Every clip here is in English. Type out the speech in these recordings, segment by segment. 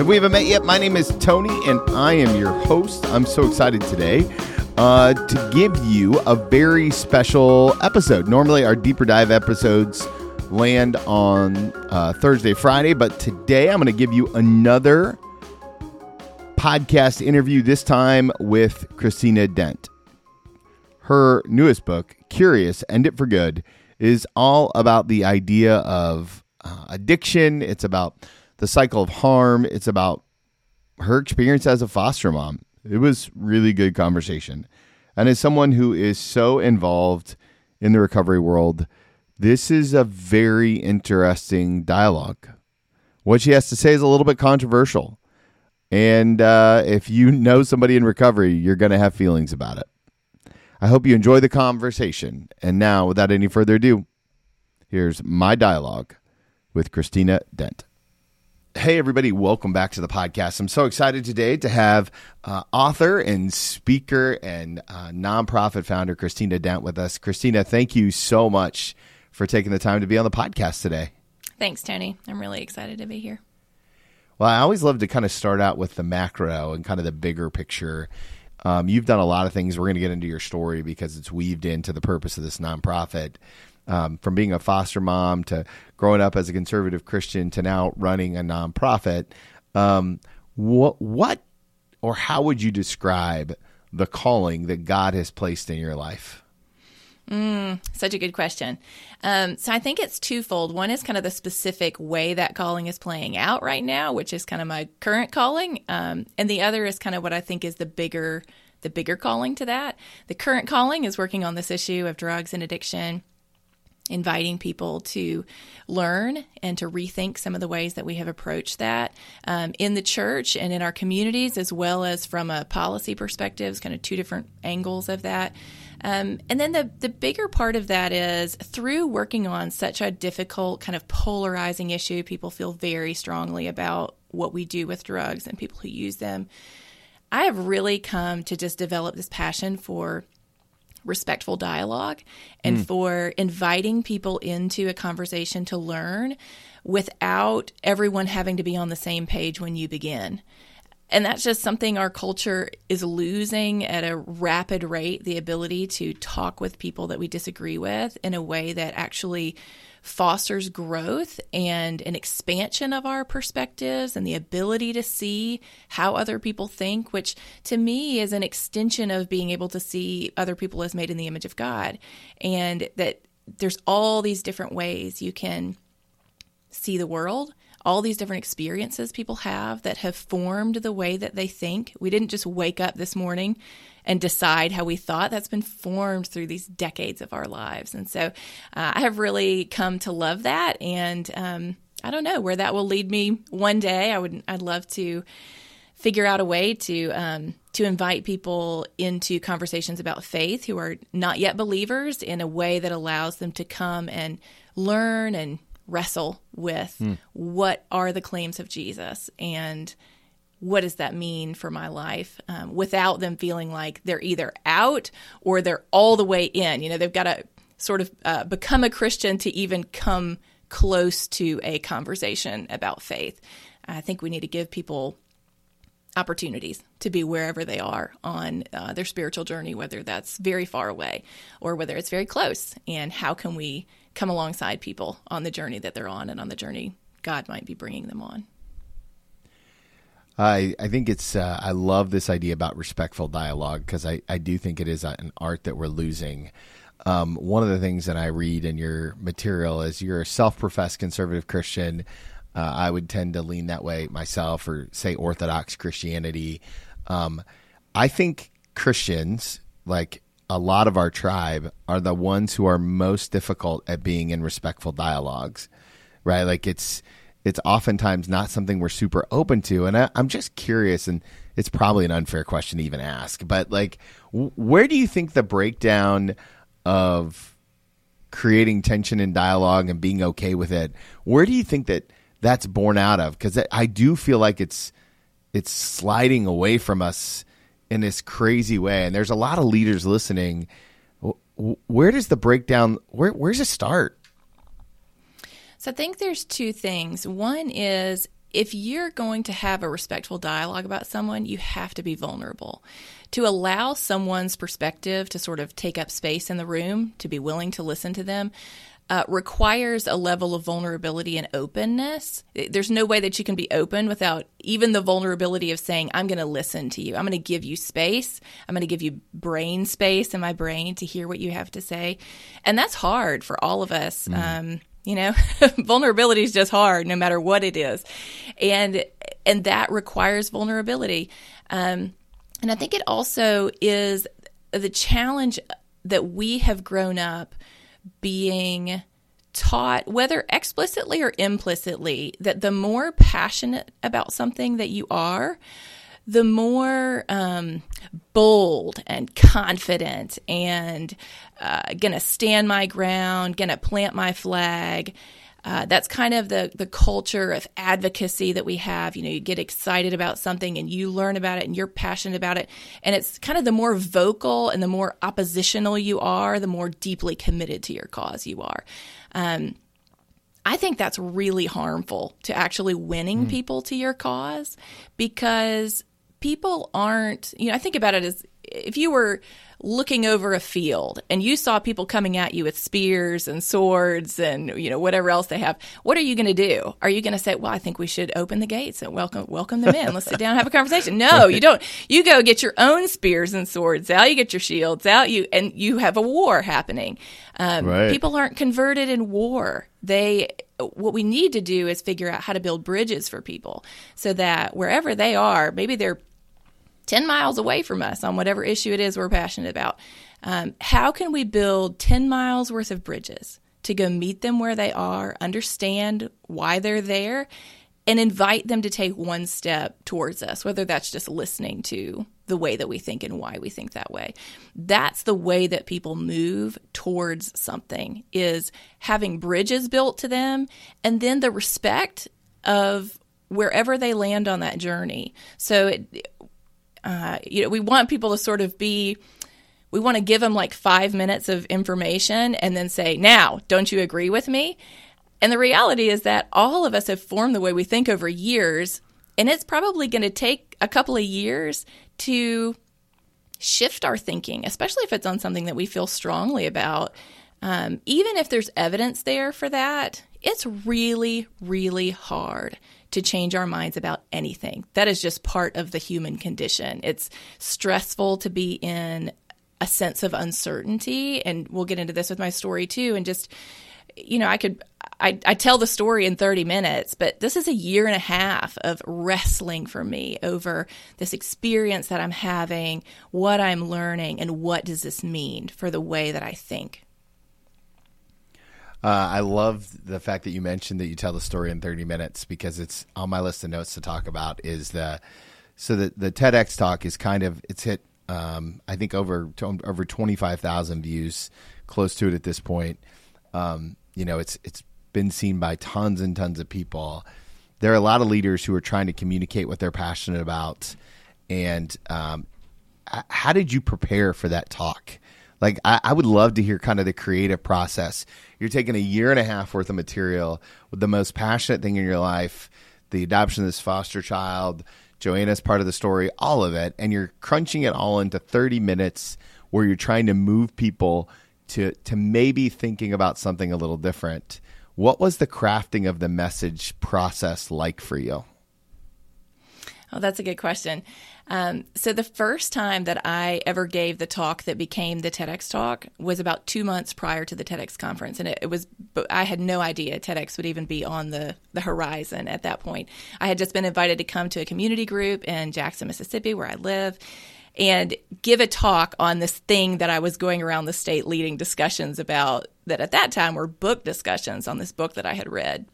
If we haven't met yet, my name is Tony and I am your host. I'm so excited today uh, to give you a very special episode. Normally, our deeper dive episodes land on uh, Thursday, Friday, but today I'm going to give you another podcast interview, this time with Christina Dent. Her newest book, Curious End It for Good, is all about the idea of uh, addiction. It's about the cycle of harm. It's about her experience as a foster mom. It was really good conversation. And as someone who is so involved in the recovery world, this is a very interesting dialogue. What she has to say is a little bit controversial. And uh, if you know somebody in recovery, you're going to have feelings about it. I hope you enjoy the conversation. And now, without any further ado, here's my dialogue with Christina Dent. Hey, everybody, welcome back to the podcast. I'm so excited today to have uh, author and speaker and uh, nonprofit founder Christina Dent with us. Christina, thank you so much for taking the time to be on the podcast today. Thanks, Tony. I'm really excited to be here. Well, I always love to kind of start out with the macro and kind of the bigger picture. Um, you've done a lot of things. We're going to get into your story because it's weaved into the purpose of this nonprofit um, from being a foster mom to growing up as a conservative Christian to now running a nonprofit. Um, what, what or how would you describe the calling that God has placed in your life? Mm, such a good question. Um, so I think it's twofold. One is kind of the specific way that calling is playing out right now, which is kind of my current calling, um, and the other is kind of what I think is the bigger the bigger calling to that. The current calling is working on this issue of drugs and addiction inviting people to learn and to rethink some of the ways that we have approached that um, in the church and in our communities, as well as from a policy perspective, it's kind of two different angles of that. Um, and then the, the bigger part of that is through working on such a difficult, kind of polarizing issue, people feel very strongly about what we do with drugs and people who use them. I have really come to just develop this passion for respectful dialogue and mm. for inviting people into a conversation to learn without everyone having to be on the same page when you begin. And that's just something our culture is losing at a rapid rate the ability to talk with people that we disagree with in a way that actually fosters growth and an expansion of our perspectives and the ability to see how other people think, which to me is an extension of being able to see other people as made in the image of God. And that there's all these different ways you can see the world all these different experiences people have that have formed the way that they think. We didn't just wake up this morning and decide how we thought. That's been formed through these decades of our lives. And so uh, I have really come to love that. And um, I don't know where that will lead me one day. I would, I'd love to figure out a way to um, to invite people into conversations about faith who are not yet believers in a way that allows them to come and learn and wrestle with mm. what are the claims of Jesus and what does that mean for my life um, without them feeling like they're either out or they're all the way in. You know, they've got to sort of uh, become a Christian to even come close to a conversation about faith. I think we need to give people opportunities to be wherever they are on uh, their spiritual journey, whether that's very far away or whether it's very close. And how can we come alongside people on the journey that they're on and on the journey God might be bringing them on? I, I think it's uh, I love this idea about respectful dialogue because I, I do think it is an art that we're losing. Um, one of the things that I read in your material is you're a self-professed conservative Christian. Uh, I would tend to lean that way myself, or say Orthodox Christianity. Um, I think Christians, like a lot of our tribe, are the ones who are most difficult at being in respectful dialogues, right? Like it's it's oftentimes not something we're super open to. And I, am just curious, and it's probably an unfair question to even ask, but like, where do you think the breakdown of creating tension and dialogue and being okay with it, where do you think that that's born out of? Because I do feel like it's it's sliding away from us in this crazy way, and there's a lot of leaders listening. Where does the breakdown? Where where's it start? So I think there's two things. One is if you're going to have a respectful dialogue about someone, you have to be vulnerable. To allow someone's perspective to sort of take up space in the room, to be willing to listen to them, uh, requires a level of vulnerability and openness. There's no way that you can be open without even the vulnerability of saying, I'm going to listen to you. I'm going to give you space. I'm going to give you brain space in my brain to hear what you have to say. And that's hard for all of us. Mm. Um, you know, vulnerability is just hard no matter what it is. And, and that requires vulnerability. Um, and I think it also is the challenge that we have grown up being taught, whether explicitly or implicitly, that the more passionate about something that you are, the more um, bold and confident and uh, gonna stand my ground, gonna plant my flag, uh, that's kind of the the culture of advocacy that we have. You know, you get excited about something and you learn about it and you're passionate about it, and it's kind of the more vocal and the more oppositional you are, the more deeply committed to your cause you are. Um, I think that's really harmful to actually winning mm. people to your cause because people aren't. You know, I think about it as if you were looking over a field and you saw people coming at you with spears and swords and you know whatever else they have what are you going to do? Are you going to say well i think we should open the gates and welcome welcome them in. Let's sit down and have a conversation. No you don't. You go get your own spears and swords out you get your shields out you and you have a war happening. Um, right. people aren't converted in war. They what we need to do is figure out how to build bridges for people so that wherever they are maybe they're 10 miles away from us on whatever issue it is we're passionate about. Um, how can we build 10 miles worth of bridges to go meet them where they are, understand why they're there, and invite them to take one step towards us, whether that's just listening to the way that we think and why we think that way. That's the way that people move towards something is having bridges built to them and then the respect of wherever they land on that journey. So it, uh, you know, we want people to sort of be, we want to give them like five minutes of information and then say, now, don't you agree with me? And the reality is that all of us have formed the way we think over years, and it's probably going to take a couple of years to shift our thinking, especially if it's on something that we feel strongly about. Um, even if there's evidence there for that, it's really, really hard to change our minds about anything. That is just part of the human condition. It's stressful to be in a sense of uncertainty. And we'll get into this with my story too. And just, you know, I could, I, I tell the story in 30 minutes, but this is a year and a half of wrestling for me over this experience that I'm having, what I'm learning, and what does this mean for the way that I think. Uh, I love the fact that you mentioned that you tell the story in 30 minutes because it's on my list of notes to talk about. Is the so the the TEDx talk is kind of it's hit um, I think over over 25,000 views, close to it at this point. Um, you know, it's it's been seen by tons and tons of people. There are a lot of leaders who are trying to communicate what they're passionate about. And um, how did you prepare for that talk? Like, I, I would love to hear kind of the creative process. You're taking a year and a half worth of material with the most passionate thing in your life, the adoption of this foster child, Joanna's part of the story, all of it, and you're crunching it all into 30 minutes where you're trying to move people to to maybe thinking about something a little different. What was the crafting of the message process like for you? Oh, that's a good question. Um, so the first time that I ever gave the talk that became the TEDx talk was about two months prior to the TEDx conference, and it, it was I had no idea TEDx would even be on the the horizon at that point. I had just been invited to come to a community group in Jackson, Mississippi, where I live. And give a talk on this thing that I was going around the state leading discussions about, that at that time were book discussions on this book that I had read.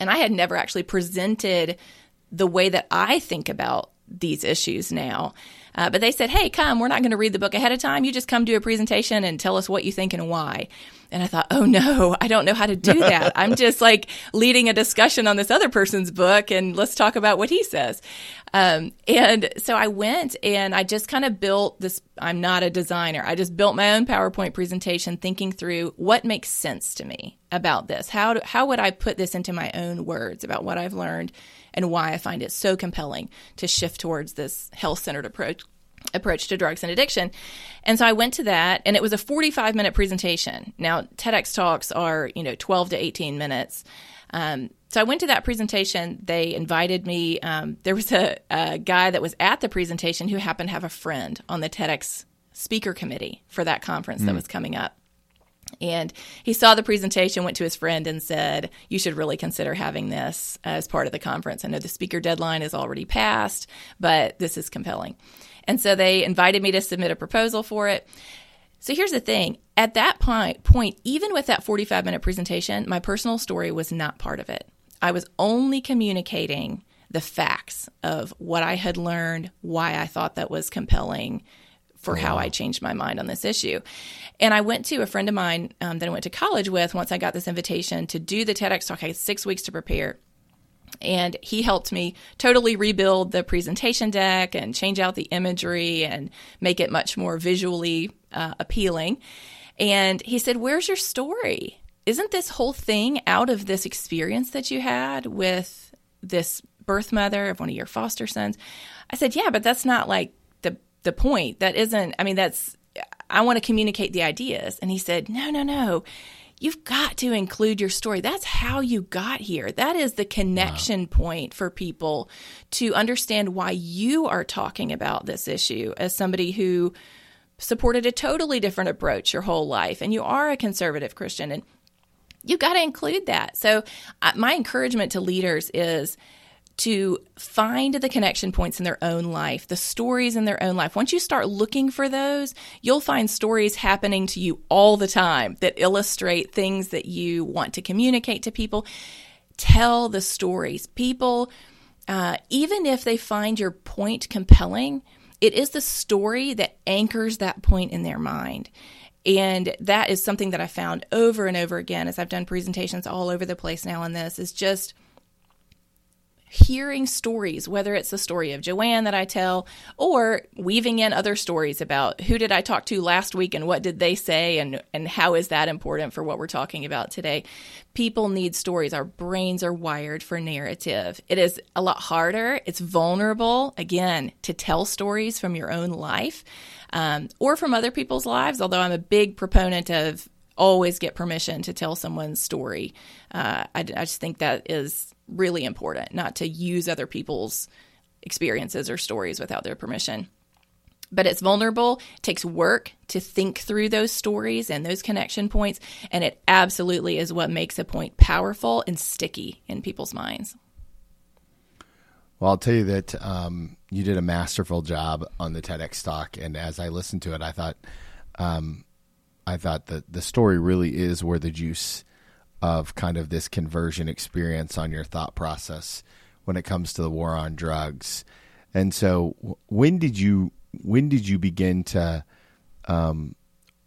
And I had never actually presented the way that I think about these issues now. Uh, but they said, hey, come, we're not going to read the book ahead of time. You just come do a presentation and tell us what you think and why. And I thought, oh no, I don't know how to do that. I'm just like leading a discussion on this other person's book and let's talk about what he says. Um, and so I went and I just kind of built this. I'm not a designer. I just built my own PowerPoint presentation thinking through what makes sense to me about this. How, do, how would I put this into my own words about what I've learned and why I find it so compelling to shift towards this health centered approach approach to drugs and addiction. And so I went to that and it was a 45 minute presentation. Now TEDx talks are, you know, 12 to 18 minutes. Um, so I went to that presentation. They invited me. Um, there was a, a guy that was at the presentation who happened to have a friend on the TEDx speaker committee for that conference mm. that hmm. was coming up. And he saw the presentation, went to his friend, and said, You should really consider having this as part of the conference. I know the speaker deadline is already passed, but this is compelling. And so they invited me to submit a proposal for it. So here's the thing at that point, point, even with that 45 minute presentation, my personal story was not part of it. I was only communicating the facts of what I had learned, why I thought that was compelling for wow. how I changed my mind on this issue. And I went to a friend of mine um, that I went to college with once I got this invitation to do the TEDx talk. I had six weeks to prepare. And he helped me totally rebuild the presentation deck and change out the imagery and make it much more visually uh, appealing. And he said, Where's your story? Isn't this whole thing out of this experience that you had with this birth mother of one of your foster sons? I said, Yeah, but that's not like the the point. That isn't I mean, that's I want to communicate the ideas. And he said, No, no, no you've got to include your story. That's how you got here. That is the connection wow. point for people to understand why you are talking about this issue as somebody who supported a totally different approach your whole life and you are a conservative Christian and you've got to include that. So, uh, my encouragement to leaders is to find the connection points in their own life, the stories in their own life. Once you start looking for those, you'll find stories happening to you all the time that illustrate things that you want to communicate to people. Tell the stories. People, uh, even if they find your point compelling, it is the story that anchors that point in their mind. And that is something that I found over and over again as I've done presentations all over the place now on this is just – hearing stories, whether it's the story of Joanne that I tell, or weaving in other stories about who did I talk to last week and what did they say and, and how is that important for what we're talking about today. People need stories. Our brains are wired for narrative. It is a lot harder. It's vulnerable, again, to tell stories from your own life um, or from other people's lives, although I'm a big proponent of always get permission to tell someone's story. Uh, I, I just think that is really important, not to use other people's experiences or stories without their permission. But it's vulnerable, it takes work to think through those stories and those connection points, and it absolutely is what makes a point powerful and sticky in people's minds. Well, I'll tell you that um, you did a masterful job on the TEDx talk, and as I listened to it, I thought, um, I thought that the story really is where the juice of kind of this conversion experience on your thought process when it comes to the war on drugs. And so, when did you when did you begin to um,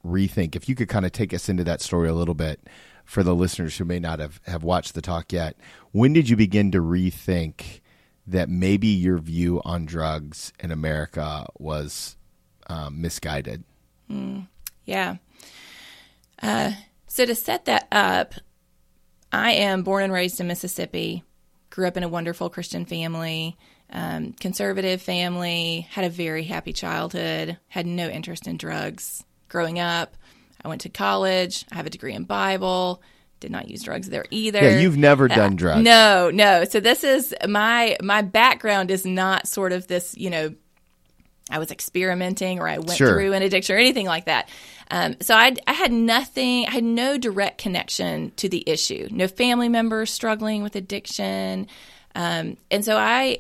rethink? If you could kind of take us into that story a little bit for the listeners who may not have, have watched the talk yet, when did you begin to rethink that maybe your view on drugs in America was um, misguided? Mm, yeah. Uh, so to set that up, I am born and raised in Mississippi, grew up in a wonderful Christian family, um, conservative family, had a very happy childhood, had no interest in drugs growing up. I went to college, I have a degree in Bible. Did not use drugs there either. Yeah, you've never uh, done drugs. No, no. So this is my my background is not sort of this, you know, I was experimenting or I went sure. through an addiction or anything like that. Um, so I, I had nothing, I had no direct connection to the issue. No family members struggling with addiction, um, and so I,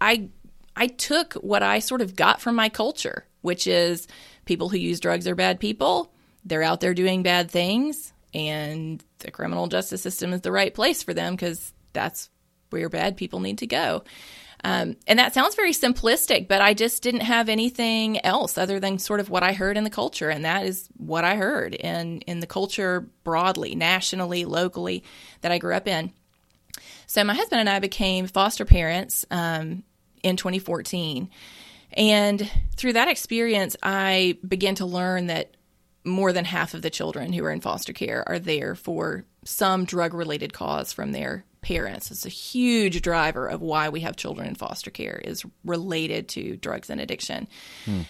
I, I took what I sort of got from my culture, which is people who use drugs are bad people. They're out there doing bad things, and the criminal justice system is the right place for them because that's where bad people need to go. Um, and that sounds very simplistic, but I just didn't have anything else other than sort of what I heard in the culture. And that is what I heard in, in the culture broadly, nationally, locally that I grew up in. So my husband and I became foster parents um, in 2014. And through that experience, I began to learn that more than half of the children who are in foster care are there for some drug related cause from their parents. It's a huge driver of why we have children in foster care is related to drugs and addiction. Hmm.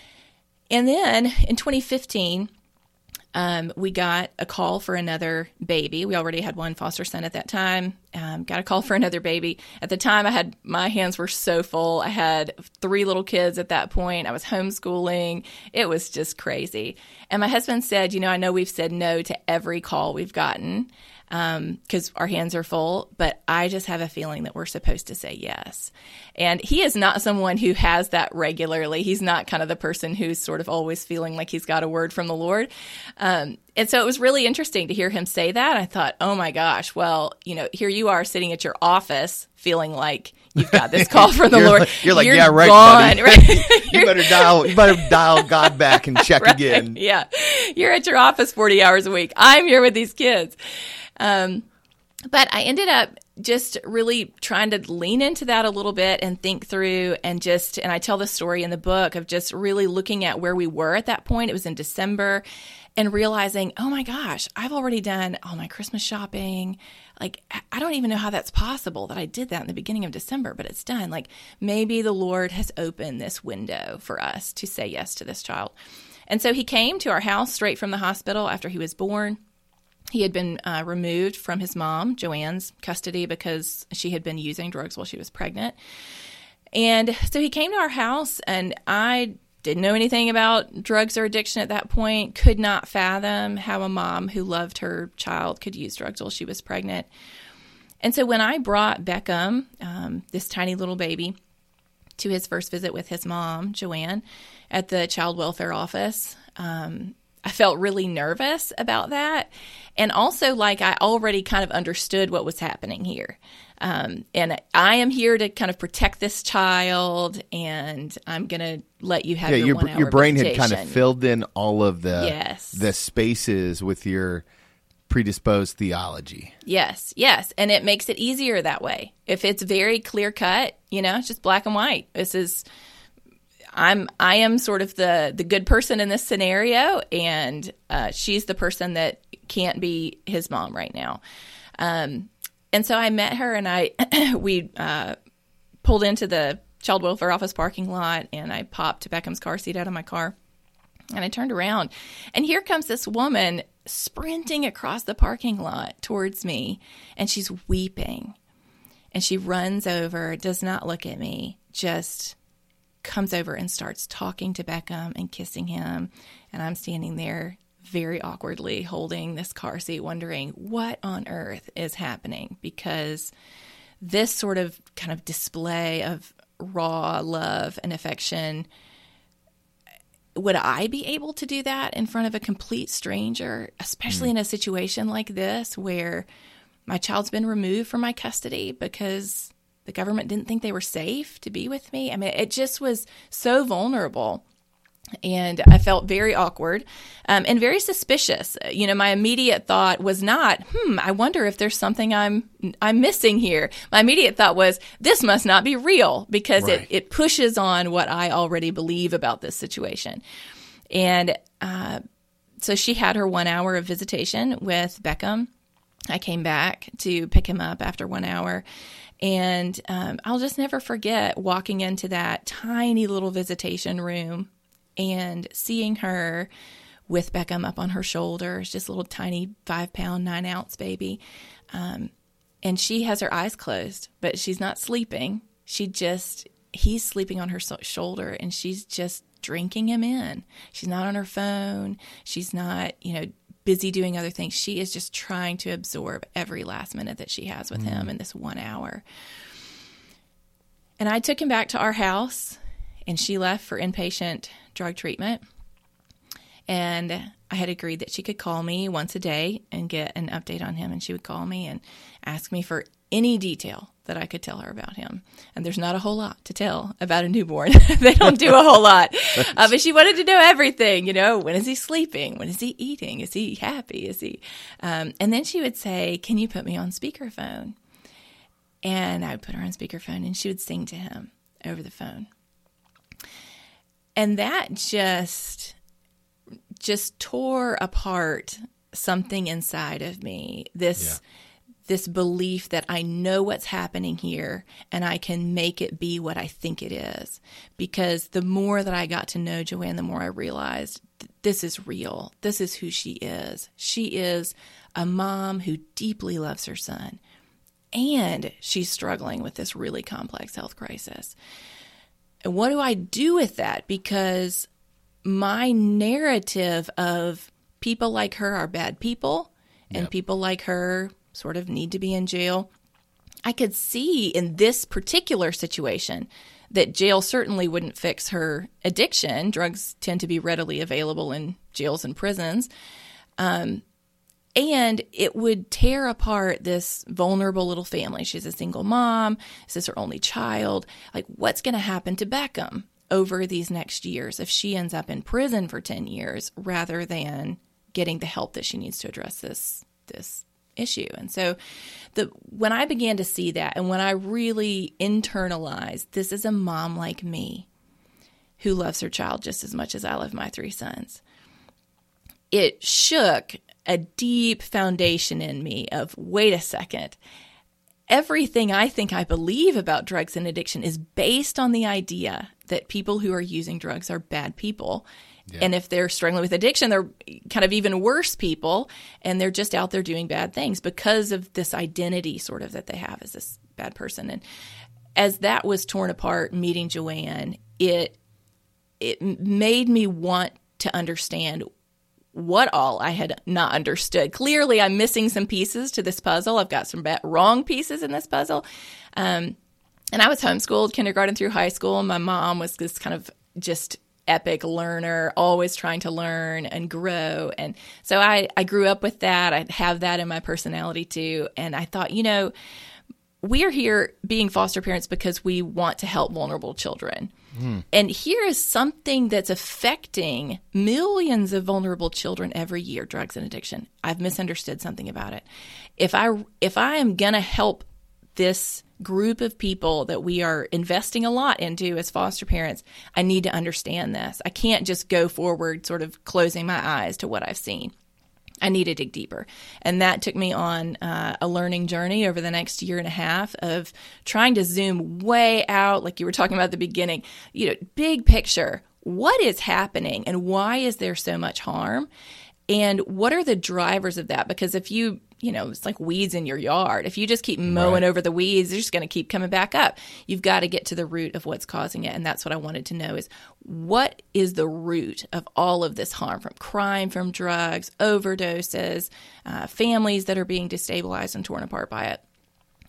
And then in 2015, um, we got a call for another baby. We already had one foster son at that time. Um, got a call for another baby. At the time, I had my hands were so full. I had three little kids at that point. I was homeschooling. It was just crazy. And my husband said, "You know, I know we've said no to every call we've gotten." Because um, our hands are full, but I just have a feeling that we're supposed to say yes. And he is not someone who has that regularly. He's not kind of the person who's sort of always feeling like he's got a word from the Lord. Um, and so it was really interesting to hear him say that. I thought, oh my gosh, well, you know, here you are sitting at your office feeling like you've got this call from the you're Lord. Like, you're like, you're yeah, right, gone, buddy. right? you better dial, you better dial God back and check right, again. Yeah, you're at your office 40 hours a week. I'm here with these kids. Um, but I ended up just really trying to lean into that a little bit and think through and just and I tell the story in the book of just really looking at where we were at that point. It was in December and realizing, "Oh my gosh, I've already done all my Christmas shopping. Like I don't even know how that's possible that I did that in the beginning of December, but it's done. Like maybe the Lord has opened this window for us to say yes to this child." And so he came to our house straight from the hospital after he was born he had been uh, removed from his mom, Joanne's custody, because she had been using drugs while she was pregnant. And so he came to our house, and I didn't know anything about drugs or addiction at that point, could not fathom how a mom who loved her child could use drugs while she was pregnant. And so when I brought Beckham, um, this tiny little baby, to his first visit with his mom, Joanne, at the child welfare office, um, I felt really nervous about that. And also, like, I already kind of understood what was happening here. Um, and I am here to kind of protect this child, and I'm going to let you have yeah, your, your, your brain had kind of filled in all of the yes. the spaces with your predisposed theology. Yes, yes, and it makes it easier that way. If it's very clear cut, you know, it's just black and white. This is I'm I am sort of the the good person in this scenario, and uh, she's the person that can't be his mom right now. Um, and so I met her, and I we uh, pulled into the child welfare office parking lot, and I popped Beckham's car seat out of my car, and I turned around, and here comes this woman sprinting across the parking lot towards me, and she's weeping, and she runs over, does not look at me, just comes over and starts talking to Beckham and kissing him. And I'm standing there very awkwardly holding this car seat, wondering what on earth is happening because this sort of kind of display of raw love and affection would I be able to do that in front of a complete stranger, especially mm. in a situation like this where my child's been removed from my custody because the government didn't think they were safe to be with me. I mean, it just was so vulnerable. And I felt very awkward um, and very suspicious. You know, my immediate thought was not, "Hmm, I wonder if there's something I'm I'm missing here." My immediate thought was, "This must not be real," because right. it it pushes on what I already believe about this situation. And uh, so she had her one hour of visitation with Beckham. I came back to pick him up after one hour, and um, I'll just never forget walking into that tiny little visitation room and seeing her with Beckham up on her shoulders, just a little tiny five pound, nine ounce baby. Um, and she has her eyes closed, but she's not sleeping. She just, he's sleeping on her so- shoulder and she's just drinking him in. She's not on her phone. She's not, you know, busy doing other things. She is just trying to absorb every last minute that she has with mm. him in this one hour. And I took him back to our house, and she left for inpatient drug treatment. And I had agreed that she could call me once a day and get an update on him. And she would call me and ask me for any detail that I could tell her about him. And there's not a whole lot to tell about a newborn. they don't do a whole lot. Uh, but she wanted to know everything, you know, when is he sleeping? When is he eating? Is he happy? Is he? Um, and then she would say, Can you put me on speakerphone? And I would put her on speakerphone and she would sing to him over the phone. And that just just tore apart something inside of me. This yeah this belief that I know what's happening here and I can make it be what I think it is. Because the more that I got to know Joanne, the more I realized th- this is real. This is who she is. She is a mom who deeply loves her son, and she's struggling with this really complex health crisis. And what do I do with that? Because my narrative of people like her are bad people and yep. people like her sort of need to be in jail. I could see in this particular situation that jail certainly wouldn't fix her addiction. Drugs tend to be readily available in jails and prisons. Um, and it would tear apart this vulnerable little family. She's a single mom. This is her only child. Like, what's going to happen to Beckham over these next years if she ends up in prison for 10 years rather than getting the help that she needs to address this, this issue. And so the when I began to see that and when I really internalized this is a mom like me who loves her child just as much as I love my three sons. It shook a deep foundation in me of wait a second. Everything I think I believe about drugs and addiction is based on the idea that people who are using drugs are bad people yeah. And if they're struggling with addiction, they're kind of even worse people and they're just out there doing bad things because of this identity sort of that they have as this bad person. And as that was torn apart, meeting Joanne, it it made me want to understand what all I had not understood. Clearly, I'm missing some pieces to this puzzle. I've got some bad, wrong pieces in this puzzle. Um, and I was homeschooled kindergarten through high school. My mom was this kind of just epic learner, always trying to learn and grow. And so I, I grew up with that. I have that in my personality too. And I thought, you know, we are here being foster parents because we want to help vulnerable children. Mm. And here is something that's affecting millions of vulnerable children every year, drugs and addiction. I've misunderstood something about it. If I if I am going to help this group of people that we are investing a lot into as foster parents, I need to understand this. I can't just go forward sort of closing my eyes to what I've seen. I need to dig deeper. And that took me on uh, a learning journey over the next year and a half of trying to zoom way out, like you were talking about at the beginning, you know, big picture. What is happening and why is there so much harm? And what are the drivers of that? Because if you you know, it's like weeds in your yard. If you just keep mowing right. over the weeds, they're just going to keep coming back up. You've got to get to the root of what's causing it. And that's what I wanted to know is what is the root of all of this harm from crime, from drugs, overdoses, uh, families that are being destabilized and torn apart by it?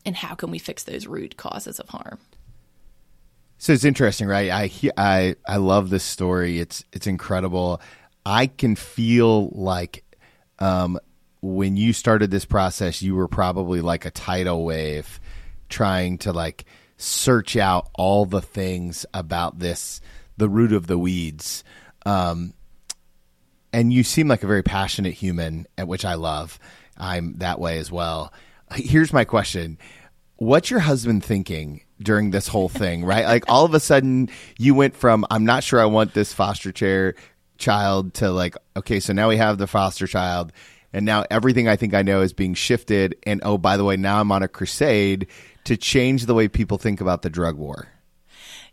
And how can we fix those root causes of harm? So it's interesting, right? I I I love this story. It's it's incredible. I can feel like um, when you started this process, you were probably like a tidal wave trying to like search out all the things about this, the root of the weeds. Um, and you seem like a very passionate human, at which I love. I'm that way as well. Here's my question. What's your husband thinking during this whole thing, right? like all of a sudden you went from I'm not sure I want this foster chair child to like okay, so now we have the foster child and now everything I think I know is being shifted. And oh, by the way, now I'm on a crusade to change the way people think about the drug war.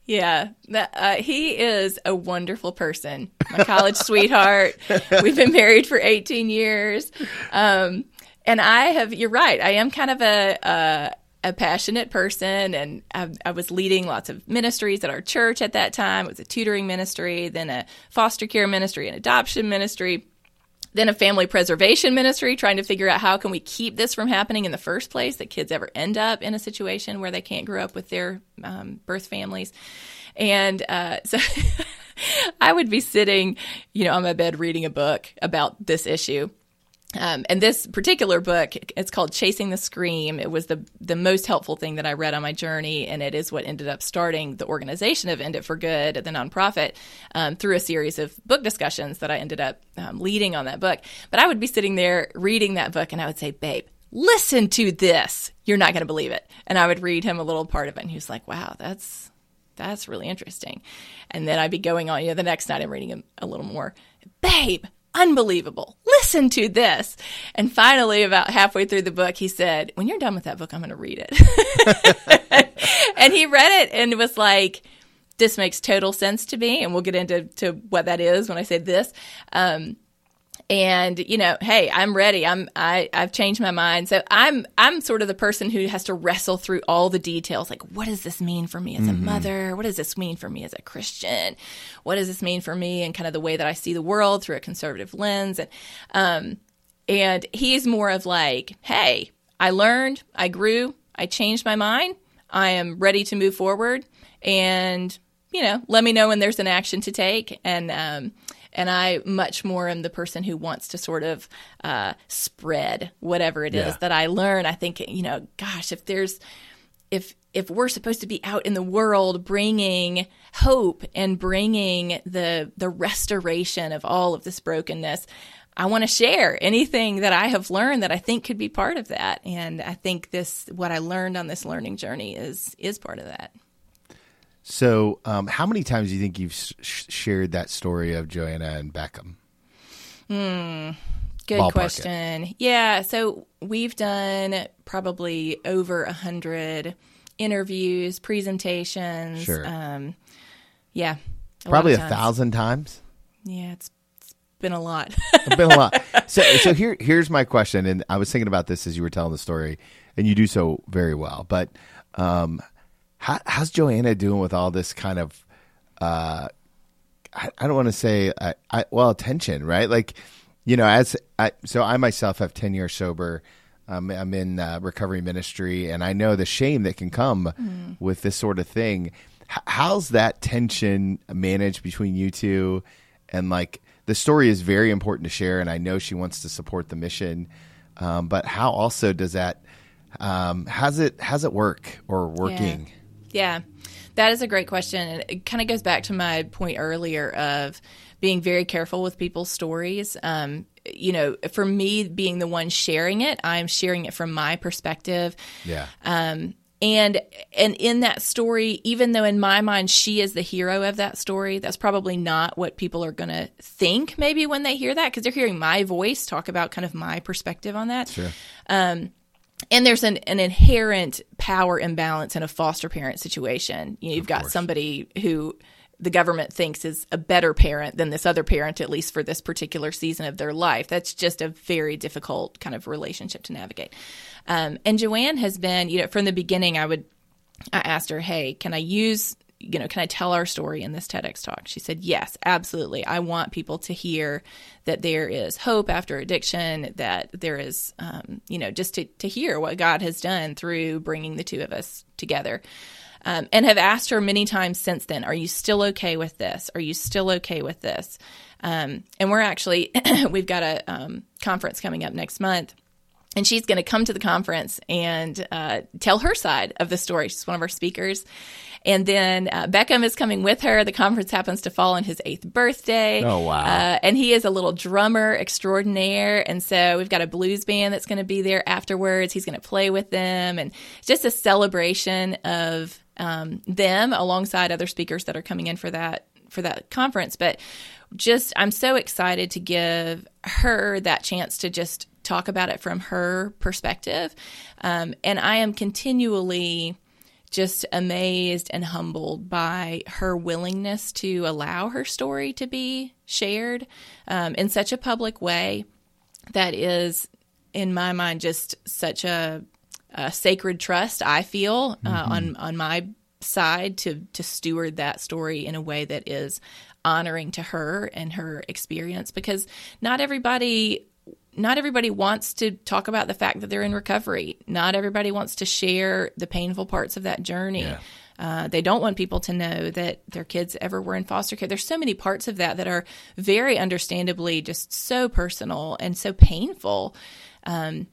Yeah, uh, he is a wonderful person. My college sweetheart. We've been married for 18 years. Um, and I have, you're right, I am kind of a, a, a passionate person. And I, I, was leading lots of ministries at our church at that time. It was a tutoring ministry, then a foster care ministry, an adoption ministry then a family preservation ministry trying to figure out how can we keep this from happening in the first place that kids ever end up in a situation where they can't grow up with their um, birth families and uh, so I would be sitting, you know, on my bed reading a book about this issue. Um, and this particular book, it's called Chasing the Scream. It was the the most helpful thing that I read on my journey, and it is what ended up starting the organization of End It for Good, the nonprofit, um, through a series of book discussions that I ended up um, leading on that book. But I would be sitting there reading that book, and I would say, "Babe, listen to this. You're not going to believe it." And I would read him a little part of it, and he was like, "Wow, that's that's really interesting." And then I'd be going on. You know, the next night I'm reading him a little more. Babe, unbelievable. Listen to this. And finally, about halfway through the book, he said, When you're done with that book, I'm going to read it. and he read it and was like, This makes total sense to me. And we'll get into to what that is when I say this. Um, and you know hey i'm ready. I'm I, i've changed my mind. So i'm i'm sort of the person who has to wrestle through all the details. Like what does this mean for me as a mm-hmm. mother? What does this mean for me as a christian? What does this mean for me and kind of the way that i see the world through a conservative lens? And um and he's more of like hey i learned i grew i changed my mind. I am ready to move forward. And you know let me know when there's an action to take. And um and I much more am the person who wants to sort of uh, spread whatever it is yeah. that I learn. I think you know, gosh, if there's if if we're supposed to be out in the world bringing hope and bringing the the restoration of all of this brokenness I want to share anything that I have learned that I think could be part of that and I think this what I learned on this learning journey is is part of that. So, um, how many times do you think you've sh- shared that story of Joanna and Beckham? Hmm. Good Ballpark question. It. Yeah. So we've done probably over a hundred interviews, presentations. Sure. Um, yeah. A probably a thousand times. Yeah, it's, it's been a lot. it's been a lot. So, so here, here's my question, and I was thinking about this as you were telling the story, and you do so very well. But um, how, how's Joanna doing with all this kind of, uh, I, I don't want to say, uh, I, well, attention, right? Like, you know, as I, so I myself have 10 years sober. Um, I'm in uh, recovery ministry, and I know the shame that can come mm. with this sort of thing. H- how's that tension managed between you two? And like, the story is very important to share, and I know she wants to support the mission. Um, but how also does that? Um, how's it? How's it work or working? Yeah. Yeah, that is a great question. And it kind of goes back to my point earlier of being very careful with people's stories. Um, you know, for me being the one sharing it, I'm sharing it from my perspective. Yeah. Um, and and in that story, even though in my mind she is the hero of that story, that's probably not what people are going to think. Maybe when they hear that, because they're hearing my voice talk about kind of my perspective on that. Sure. Um, and there's an, an inherent power imbalance in a foster parent situation. You know, you've got somebody who the government thinks is a better parent than this other parent, at least for this particular season of their life. That's just a very difficult kind of relationship to navigate. Um, and Joanne has been, you know, from the beginning, I would, I asked her, hey, can I use you know, can I tell our story in this TEDx talk? She said, yes, absolutely. I want people to hear that there is hope after addiction, that there is, um, you know, just to, to hear what God has done through bringing the two of us together. Um, and have asked her many times since then, are you still okay with this? Are you still okay with this? Um, and we're actually, we've got a um, conference coming up next month and she's going to come to the conference and uh, tell her side of the story. She's one of our speakers. And then uh, Beckham is coming with her. The conference happens to fall on his eighth birthday. Oh, wow. Uh, and he is a little drummer extraordinaire. And so we've got a blues band that's going to be there afterwards. He's going to play with them. And just a celebration of um, them alongside other speakers that are coming in for that for that conference. But just I'm so excited to give her that chance to just talk about it from her perspective. Um, and I am continually just amazed and humbled by her willingness to allow her story to be shared um, in such a public way that is, in my mind, just such a, a sacred trust. I feel uh, mm-hmm. on on my side to to steward that story in a way that is honoring to her and her experience because not everybody not everybody wants to talk about the fact that they're in recovery. Not everybody wants to share the painful parts of that journey. Yeah. Uh, they don't want people to know that their kids ever were in foster care. There's so many parts of that that are very understandably just so personal and so painful. Um,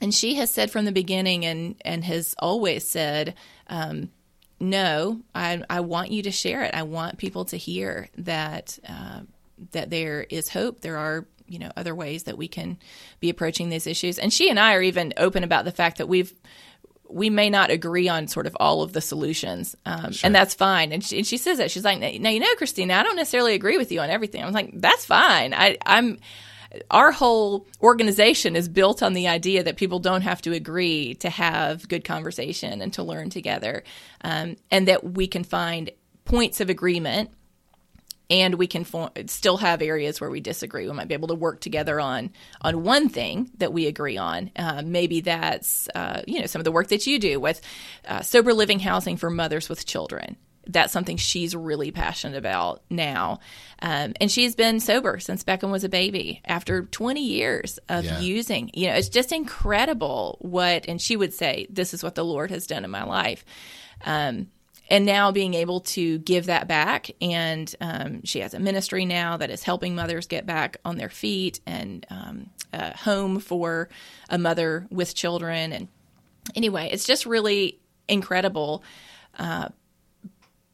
and she has said from the beginning and, and has always said, um, no, I, I want you to share it. I want people to hear that uh, that there is hope. There are you know other ways that we can be approaching these issues. And she and I are even open about the fact that we've we may not agree on sort of all of the solutions, um, sure. and that's fine. And she, and she says that she's like, now you know, Christina, I don't necessarily agree with you on everything. I'm like, that's fine. I, I'm our whole organization is built on the idea that people don't have to agree to have good conversation and to learn together, um, and that we can find points of agreement and we can still have areas where we disagree. We might be able to work together on on one thing that we agree on. Uh, maybe that's uh, you know some of the work that you do with uh, sober living housing for mothers with children. That's something she's really passionate about now, um, and she's been sober since Beckham was a baby. After 20 years of yeah. using, you know, it's just incredible what. And she would say, "This is what the Lord has done in my life." Um, and now being able to give that back and um, she has a ministry now that is helping mothers get back on their feet and um, a home for a mother with children and anyway it's just really incredible uh,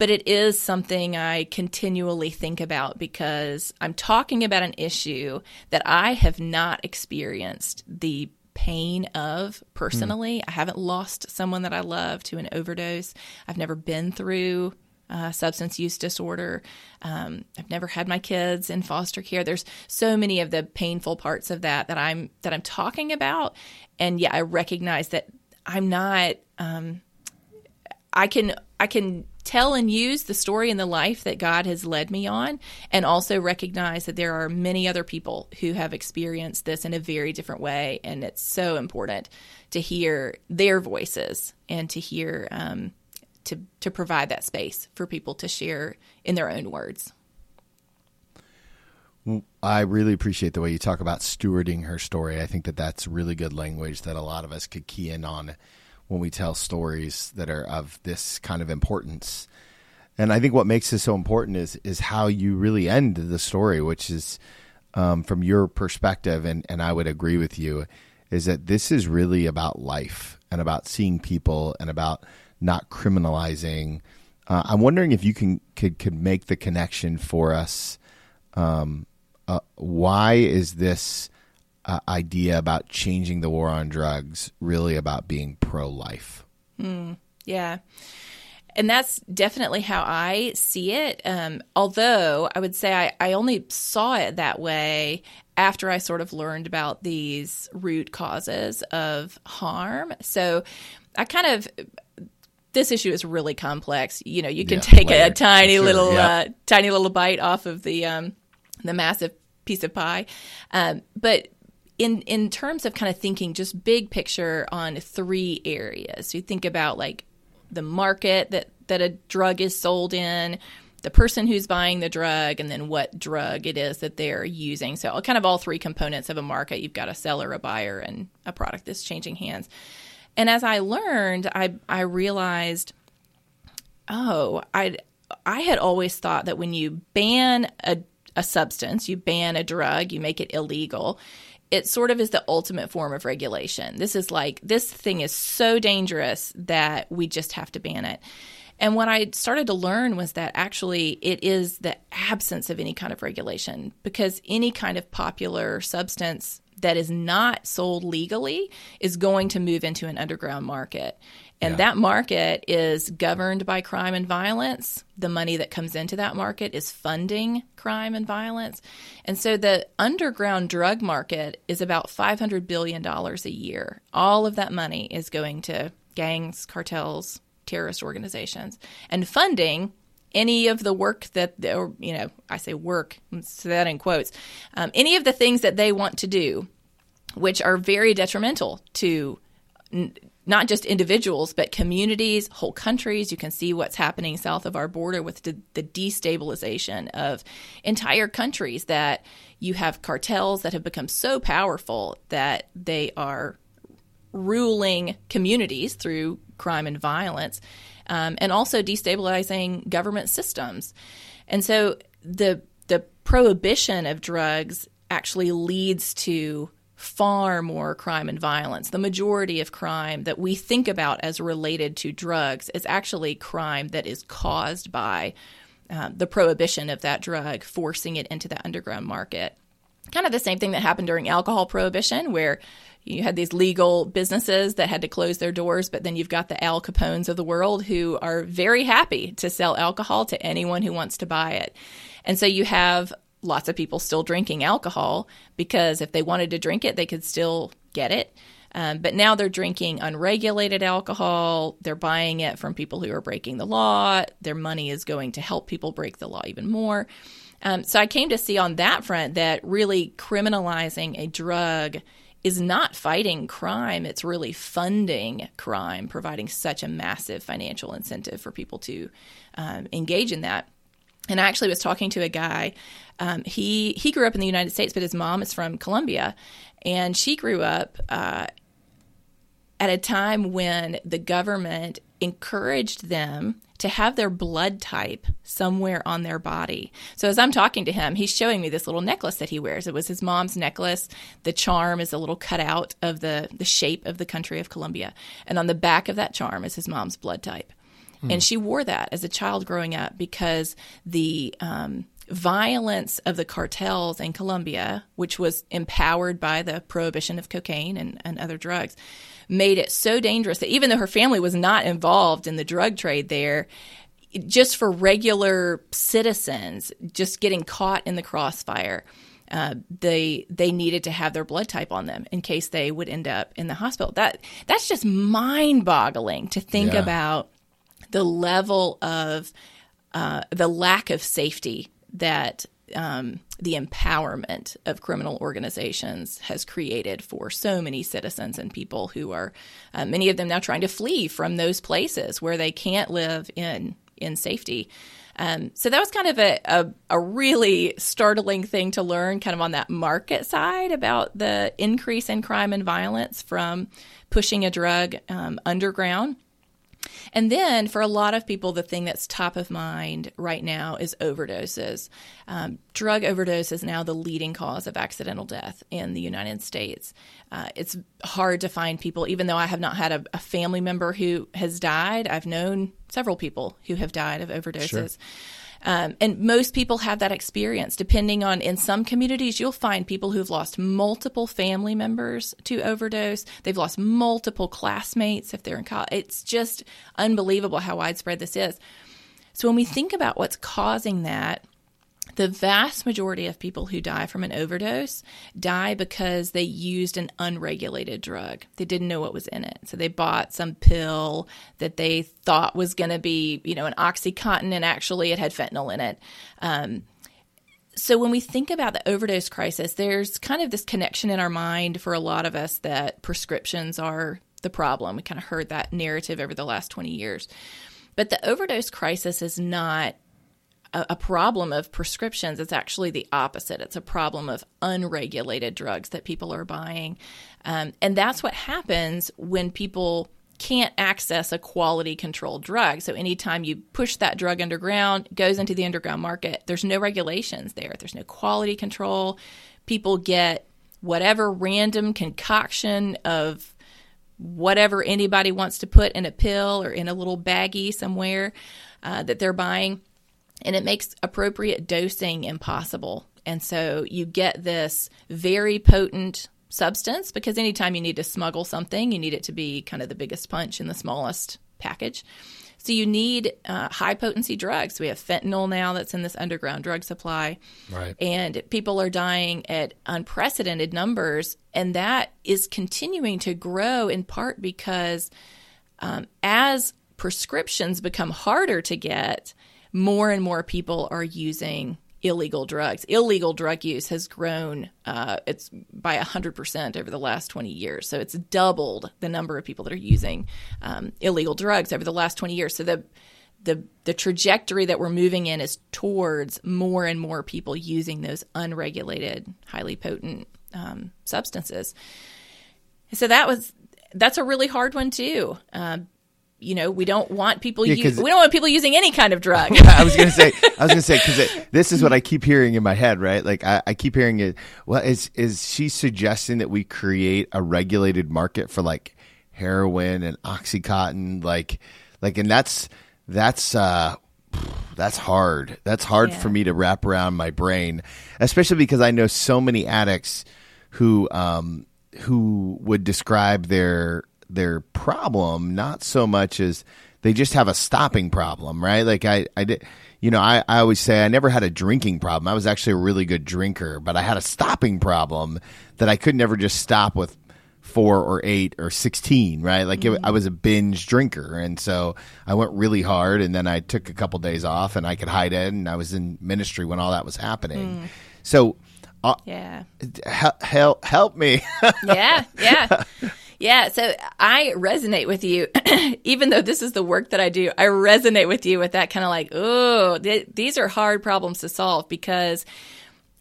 but it is something I continually think about because I'm talking about an issue that I have not experienced the pain of personally. Mm. I haven't lost someone that I love to an overdose. I've never been through uh, substance use disorder. Um, I've never had my kids in foster care. There's so many of the painful parts of that that I'm that I'm talking about, and yeah, I recognize that I'm not. Um, I can I can tell and use the story and the life that God has led me on, and also recognize that there are many other people who have experienced this in a very different way. And it's so important to hear their voices and to hear, um, to, to provide that space for people to share in their own words. I really appreciate the way you talk about stewarding her story. I think that that's really good language that a lot of us could key in on when we tell stories that are of this kind of importance. And I think what makes this so important is is how you really end the story, which is um, from your perspective, and, and I would agree with you, is that this is really about life and about seeing people and about not criminalizing. Uh, I'm wondering if you can could could make the connection for us. Um, uh, why is this uh, idea about changing the war on drugs really about being pro life. Mm, yeah. And that's definitely how I see it. Um, although I would say I, I only saw it that way after I sort of learned about these root causes of harm. So I kind of this issue is really complex. You know, you can yeah, take a, a, tiny sure, little yeah. uh, tiny little bite off of the um, the massive piece of pie, um, but in in terms of kind of thinking just big picture on three areas. You think about like the market that that a drug is sold in, the person who's buying the drug, and then what drug it is that they're using. So kind of all three components of a market. You've got a seller, a buyer, and a product that's changing hands. And as I learned, I I realized, oh, I I had always thought that when you ban a a substance, you ban a drug, you make it illegal, it sort of is the ultimate form of regulation. This is like, this thing is so dangerous that we just have to ban it. And what I started to learn was that actually it is the absence of any kind of regulation because any kind of popular substance that is not sold legally is going to move into an underground market. And yeah. that market is governed by crime and violence. The money that comes into that market is funding crime and violence. And so the underground drug market is about $500 billion a year. All of that money is going to gangs, cartels, terrorist organizations, and funding any of the work that, or, you know, I say work, so that in quotes, um, any of the things that they want to do, which are very detrimental to not just individuals, but communities, whole countries. You can see what's happening south of our border with the, the, destabilization of entire countries that you have cartels that have become so powerful that they are ruling communities through crime and violence, um, and also destabilizing government systems. And so the the prohibition of drugs actually leads to far more crime and violence. The majority of crime that we think about as related to drugs is actually crime that is caused by uh, the prohibition of that drug, forcing it into the underground market. Kind of the same thing that happened during alcohol prohibition, where you had these legal businesses that had to close their doors, but then you've got the Al Capones of the world who are very happy to sell alcohol to anyone who wants to buy it. And so you have lots of people still drinking alcohol because if they wanted to drink it, they could still get it. Um, but now they're drinking unregulated alcohol. They're buying it from people who are breaking the law. Their money is going to help people break the law even more. Um, so I came to see on that front that really criminalizing a drug is not fighting crime, it's really funding crime, providing such a massive financial incentive for people to um, engage in that. And I actually was talking to a guy. Um, he he grew up in the United States, but his mom is from Colombia, and she grew up uh, at a time when the government encouraged them to have their blood type somewhere on their body. So as I'm talking to him, he's showing me this little necklace that he wears. It was his mom's necklace. The charm is a little cutout of the the shape of the country of Colombia, and on the back of that charm is his mom's blood type. And she wore that as a child growing up because the um, violence of the cartels in Colombia, which was empowered by the prohibition of cocaine and, and other drugs, made it so dangerous that even though her family was not involved in the drug trade there, just for regular citizens, just getting caught in the crossfire, uh, they they needed to have their blood type on them in case they would end up in the hospital. That that's just mind boggling to think Yeah. about the level of uh, the lack of safety that um, the empowerment of criminal organizations has created for so many citizens and people who are uh, many of them now trying to flee from those places where they can't live in in safety. Um, so that was kind of a, a, a really startling thing to learn, kind of on that market side about the increase in crime and violence from pushing a drug um, underground. And then for a lot of people, the thing that's top of mind right now is overdoses. Um, drug overdose is now the leading cause of accidental death in the United States. Uh, it's hard to find people, even though I have not had a, a family member who has died, I've known several people who have died of overdoses. Um, and most people have that experience. Depending on, in some communities, you'll find people who've lost multiple family members to overdose. They've lost multiple classmates if they're in college. It's just unbelievable how widespread this is. So when we think about what's causing that, the vast majority of people who die from an overdose die because they used an unregulated drug. They didn't know what was in it. So they bought some pill that they thought was going to be, you know, an Oxycontin, and actually it had fentanyl in it. Um, so when we think about the overdose crisis, there's kind of this connection in our mind for a lot of us that prescriptions are the problem. We kind of heard that narrative over the last 20 years. But the overdose crisis is not a, a problem of prescriptions. It's actually the opposite. It's a problem of unregulated drugs that people are buying. Um, and that's what happens when people can't access a quality controlled drug. So anytime you push that drug underground, goes into the underground market, there's no regulations there. There's no quality control. People get whatever random concoction of whatever anybody wants to put in a pill or in a little baggie somewhere uh, that they're buying. And it makes appropriate dosing impossible. And so you get this very potent substance because anytime you need to smuggle something, you need it to be kind of the biggest punch in the smallest package. So you need uh, high potency drugs. We have fentanyl now that's in this underground drug supply. Right. And people are dying at unprecedented numbers. And that is continuing to grow in part because um, as prescriptions become harder to get, more and more people are using illegal drugs. Illegal drug use has grown uh, it's by 100% over the last 20 years. So it's doubled the number of people that are using um, illegal drugs over the last 20 years. So the the the trajectory that we're moving in is towards more and more people using those unregulated, highly potent um, substances. So that was that's a really hard one too. Um, you know, we don't want people. Yeah, u- we don't want people using any kind of drug. I was gonna say, I was gonna say, because this is what I keep hearing in my head, right? Like I, I keep hearing it. Well, is is she suggesting that we create a regulated market for like heroin and oxycontin, like, like, and that's that's uh that's hard. That's hard Yeah. for me to wrap around my brain, especially because I know so many addicts who um who would describe their their problem not so much as they just have a stopping problem, right? Like I I did you know, I, I always say I never had a drinking problem. I was actually a really good drinker, but I had a stopping problem that I could never just stop with four or eight or 16, right? Like it, I was a binge drinker. And so I went really hard and then I took a couple days off and I could hide it. And I was in ministry when all that was happening. So uh, yeah. help, help, help me. yeah, yeah. Yeah, so I resonate with you, even though this is the work that I do. I resonate with you with that kind of like, oh, th- these are hard problems to solve because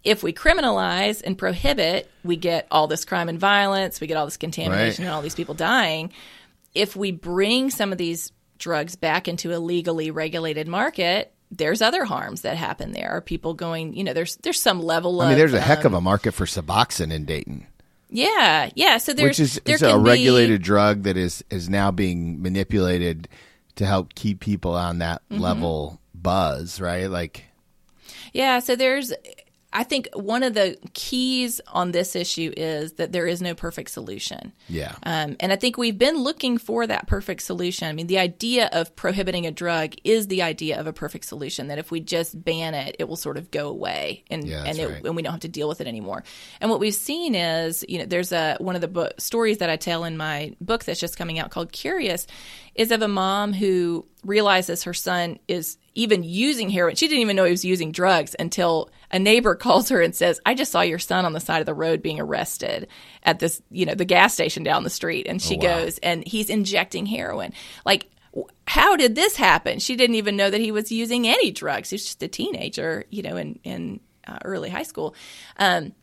if we criminalize and prohibit, we get all this crime and violence, we get all this contamination Right. and all these people dying. If we bring some of these drugs back into a legally regulated market, there's other harms that happen there. Are people going, you know, there's there's some level of I mean, there's a heck um, of a market for Suboxone in Dayton, yeah, yeah. So there's which is there it's a can be- regulated drug that is is now being manipulated to help keep people on that Mm-hmm. level buzz, right? Like, Yeah, so there's I think one of the keys on this issue is that there is no perfect solution. yeah, Um, and I think we've been looking for that perfect solution. I mean, the idea of prohibiting a drug is the idea of a perfect solution. That if we just ban it, it will sort of go away, and Yeah, and, it, right. and we don't have to deal with it anymore. And what we've seen is, you know, there's a one of the stories that I tell in my book that's just coming out called Curious, is of a mom who realizes her son is even using heroin. She didn't even know he was using drugs until a neighbor calls her and says, "I just saw your son on the side of the road being arrested at this, you know, the gas station down the street." And she Oh, wow. goes, and he's injecting heroin. Like, how did this happen? She didn't even know that he was using any drugs. He was just a teenager, you know, in in uh, early high school. Um,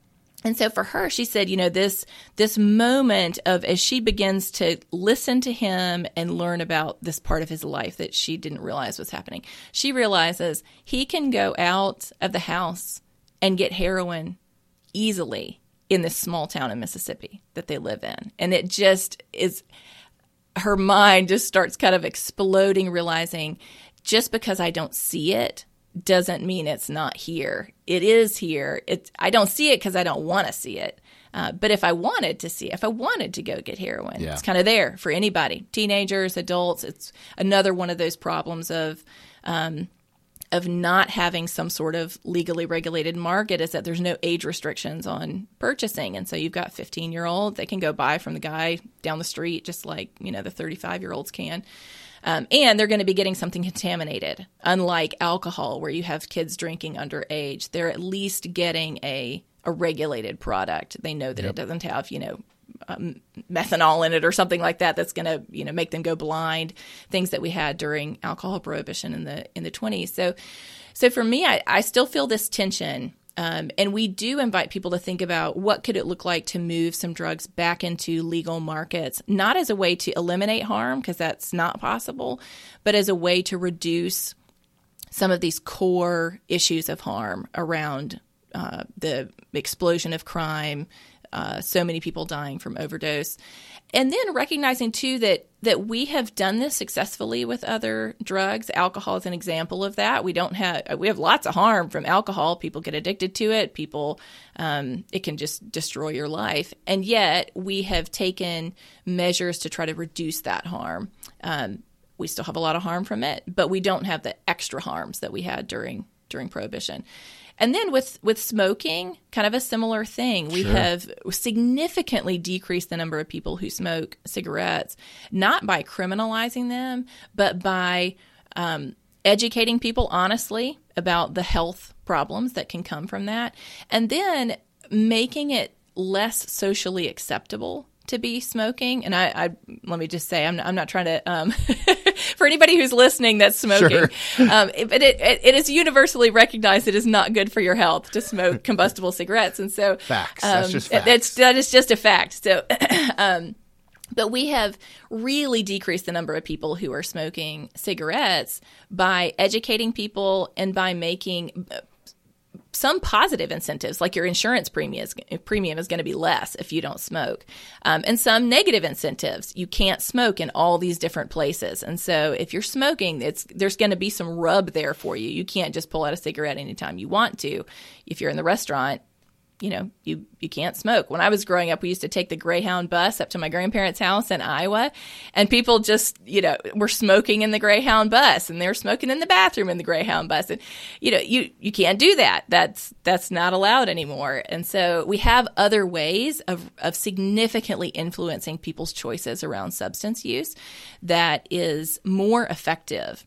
and so for her, she said, you know, this this moment of as she begins to listen to him and learn about this part of his life that she didn't realize was happening, she realizes he can go out of the house and get heroin easily in this small town in Mississippi that they live in. And it just is her mind just starts kind of exploding, realizing just because I don't see it doesn't mean it's not here. It is here. It I don't see it because I don't want to see it. Uh, but if I wanted to see, if I wanted to go get heroin, Yeah. it's kind of there for anybody, teenagers, adults. It's another one of those problems of um, of not having some sort of legally regulated market is that there's no age restrictions on purchasing. And so you've got 15 year olds, they can go buy from the guy down the street, just like, you know, the 35 year olds can. Um, and they're going to be getting something contaminated. Unlike alcohol, where you have kids drinking underage, they're at least getting a, a regulated product. They know that it doesn't have, you know, um, methanol in it or something like that that's going to you know make them go blind things that we had during alcohol prohibition in the in the 20s so so for me i, I still feel this tension um, and we do invite people to think about what could it look like to move some drugs back into legal markets not as a way to eliminate harm because that's not possible but as a way to reduce some of these core issues of harm around uh, the explosion of crime, uh, so many people dying from overdose, and then recognizing too that that we have done this successfully with other drugs. Alcohol is an example of that. We don't have we have lots of harm from alcohol. People get addicted to it. People um, it can just destroy your life, and yet we have taken measures to try to reduce that harm. Um, we still have a lot of harm from it, but we don't have the extra harms that we had during during prohibition. And then with with smoking, kind of a similar thing. We have significantly decreased the number of people who smoke cigarettes, not by criminalizing them, but by um, educating people honestly about the health problems that can come from that, and then making it less socially acceptable to be smoking. And I, I let me just say, I'm, I'm not trying to, um, for anybody who's listening that's smoking, um, it, but it, it, it is universally recognized it is not good for your health to smoke combustible cigarettes. And so, Facts. That's um, just That's, facts. that is just a fact. So, um, But we have really decreased the number of people who are smoking cigarettes by educating people and by making some positive incentives, like your insurance premium is, premium is going to be less if you don't smoke, um, and some negative incentives. You can't smoke in all these different places, and so if you're smoking, it's there's going to be some rub there for you. You can't just pull out a cigarette anytime you want to. If you're in the restaurant, you know, you you can't smoke. When I was growing up, we used to take the Greyhound bus up to my grandparents' house in Iowa, and people just, you know, were smoking in the Greyhound bus, and they were smoking in the bathroom in the Greyhound bus, and you know, you you can't do that. That's that's not allowed anymore. And so we have other ways of of significantly influencing people's choices around substance use that is more effective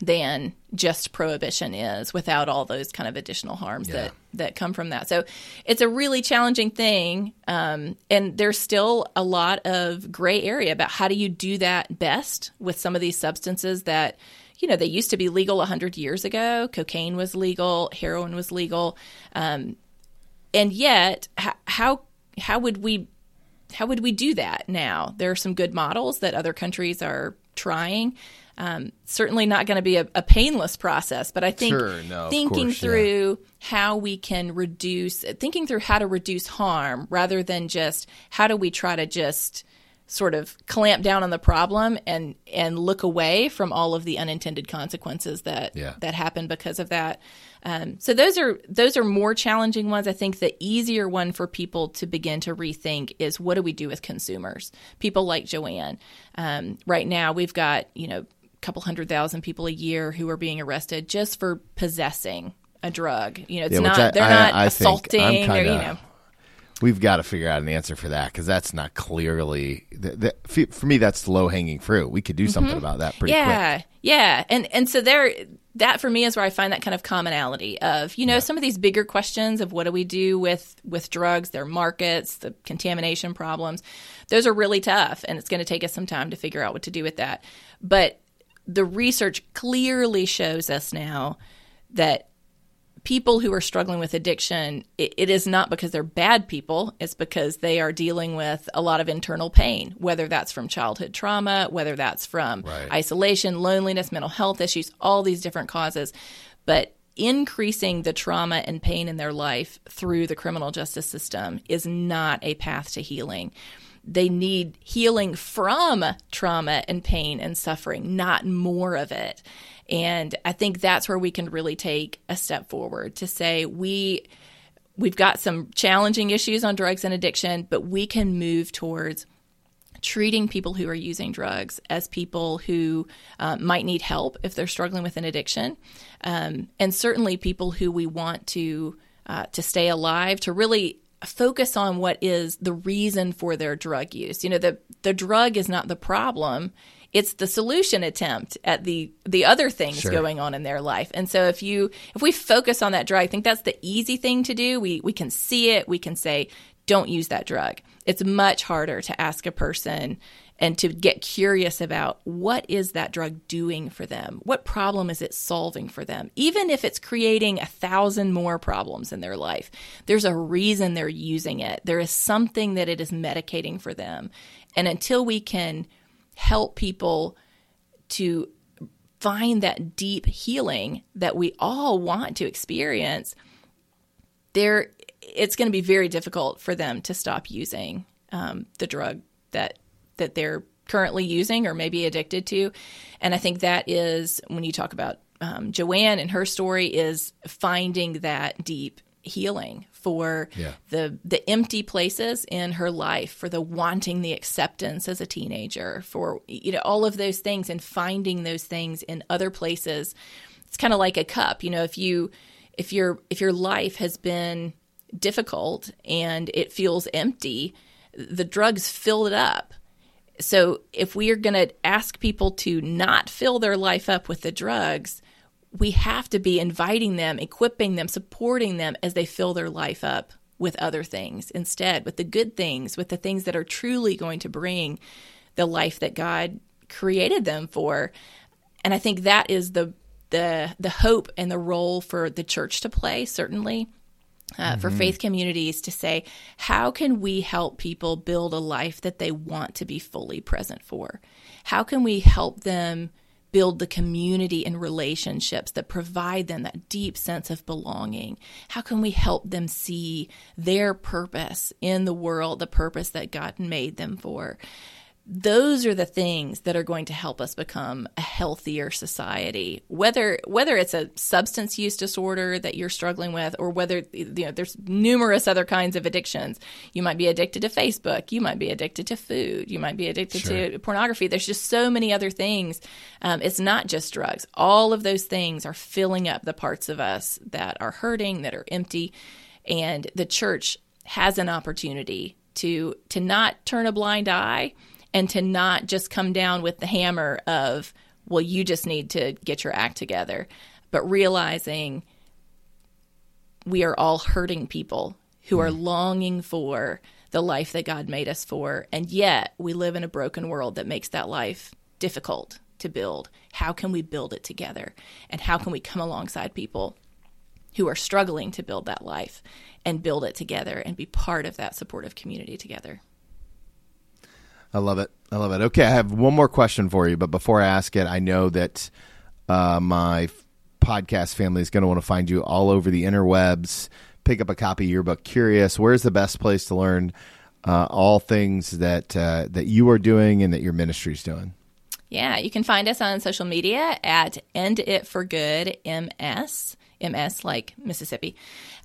than just prohibition is without all those kind of additional harms yeah. that that come from that. So it's a really challenging thing, um, and there's still a lot of gray area about how do you do that best with some of these substances that you know they used to be legal 100 years ago. Cocaine was legal, heroin was legal, um, and yet how how would we how would we do that now? There are some good models that other countries are trying. Um, certainly not going to be a, a, painless process, but I think sure, no, thinking course, through yeah. how we can reduce, thinking through how to reduce harm rather than just how do we try to just sort of clamp down on the problem and and look away from all of the unintended consequences that yeah. that happen because of that. Um, so those are those are more challenging ones. I think the easier one for people to begin to rethink is what do we do with consumers? People like Joanne. Um, right now, we've got you know couple hundred thousand people a year who are being arrested just for possessing a drug. You know, it's yeah, not I, they're I, not I assaulting kinda, or you know. We've got to figure out an answer for that because that's not clearly the, the, for me. That's low hanging fruit. We could do something mm-hmm. about that pretty yeah, quick. Yeah, Yeah. and and so there that for me is where I find that kind of commonality of you know yeah. some of these bigger questions of what do we do with with drugs, their markets, the contamination problems. Those are really tough, and it's going to take us some time to figure out what to do with that. But the research clearly shows us now that people who are struggling with addiction, it, it is not because they're bad people. It's because they are dealing with a lot of internal pain, whether that's from childhood trauma, whether that's from right. isolation, loneliness, mental health issues, all these different causes. But increasing the trauma and pain in their life through the criminal justice system is not a path to healing they need healing from trauma and pain and suffering, not more of it. And I think that's where we can really take a step forward to say we we've got some challenging issues on drugs and addiction, but we can move towards treating people who are using drugs as people who uh, might need help if they're struggling with an addiction, um, and certainly people who we want to uh, to stay alive, to really focus on what is the reason for their drug use. You know, the the drug is not the problem. It's the solution attempt at the the other things sure. going on in their life. And so if you if we focus on that drug, I think that's the easy thing to do. We we can see it, we can say don't use that drug. It's much harder to ask a person and to get curious about what is that drug doing for them? What problem is it solving for them? Even if it's creating a thousand more problems in their life, there's a reason they're using it. There is something that it is medicating for them. And until we can help people to find that deep healing that we all want to experience, there it's going to be very difficult for them to stop using um, the drug that that they're currently using or maybe addicted to. And I think that is when you talk about um, Joanne and her story is finding that deep healing for yeah. the the empty places in her life for the wanting the acceptance as a teenager for you know all of those things and finding those things in other places it's kind of like a cup you know if you if your if your life has been difficult and it feels empty the drugs fill it up so if we are going to ask people to not fill their life up with the drugs, we have to be inviting them, equipping them, supporting them as they fill their life up with other things instead, with the good things, with the things that are truly going to bring the life that God created them for. And I think that is the the the hope and the role for the church to play certainly uh, for faith communities to say, how can we help people build a life that they want to be fully present for? How can we help them build the community and relationships that provide them that deep sense of belonging? How can we help them see their purpose in the world, the purpose that God made them for? Those are the things that are going to help us become a healthier society. Whether whether it's a substance use disorder that you're struggling with or whether you know there's numerous other kinds of addictions. You might be addicted to facebook. You might be addicted to food. You might be addicted sure. to pornography. There's just so many other things. Um, it's not just drugs. All of those things are filling up the parts of us that are hurting that are empty. And the church has an opportunity to to not turn a blind eye and to not just come down with the hammer of, well, you just need to get your act together, but realizing we are all hurting people who are mm. longing for the life that God made us for. And yet we live in a broken world that makes that life difficult to build. How can we build it together? And how can we come alongside people who are struggling to build that life and build it together and be part of that supportive community together? I love it. I love it. Okay, I have one more question for you, but before I ask it, I know that uh, my podcast family is going to want to find you all over the interwebs. Pick up a copy of your book, Curious. Where's the best place to learn uh, all things that uh, that you are doing and that your ministry is doing? Yeah, you can find us on social media at End It for Good MS. MS like Mississippi.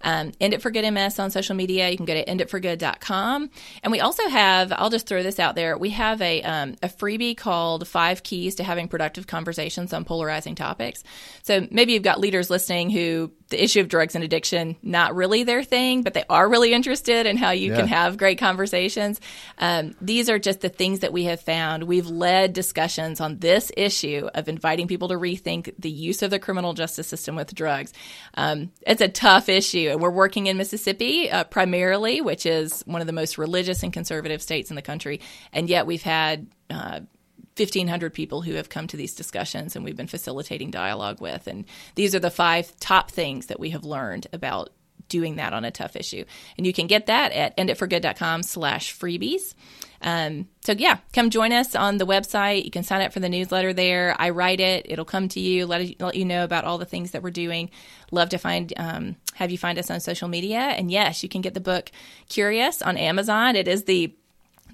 Um, End It for Good MS on social media. You can go to enditforgood.com. And we also have, I'll just throw this out there, we have a, um, a freebie called Five Keys to Having Productive Conversations on Polarizing Topics. So maybe you've got leaders listening who the issue of drugs and addiction, not really their thing, but they are really interested in how you yeah. can have great conversations. Um, these are just the things that we have found. We've led discussions on this issue of inviting people to rethink the use of the criminal justice system with drugs. Um, it's a tough issue we're working in Mississippi uh, primarily, which is one of the most religious and conservative states in the country, and yet we've had. Uh, 1,500 people who have come to these discussions and we've been facilitating dialogue with. And these are the five top things that we have learned about doing that on a tough issue. And you can get that at enditforgood.com slash freebies. Um, so yeah, come join us on the website. You can sign up for the newsletter there. I write it. It'll come to you, let, let you know about all the things that we're doing. Love to find, um, have you find us on social media. And yes, you can get the book Curious on Amazon. It is the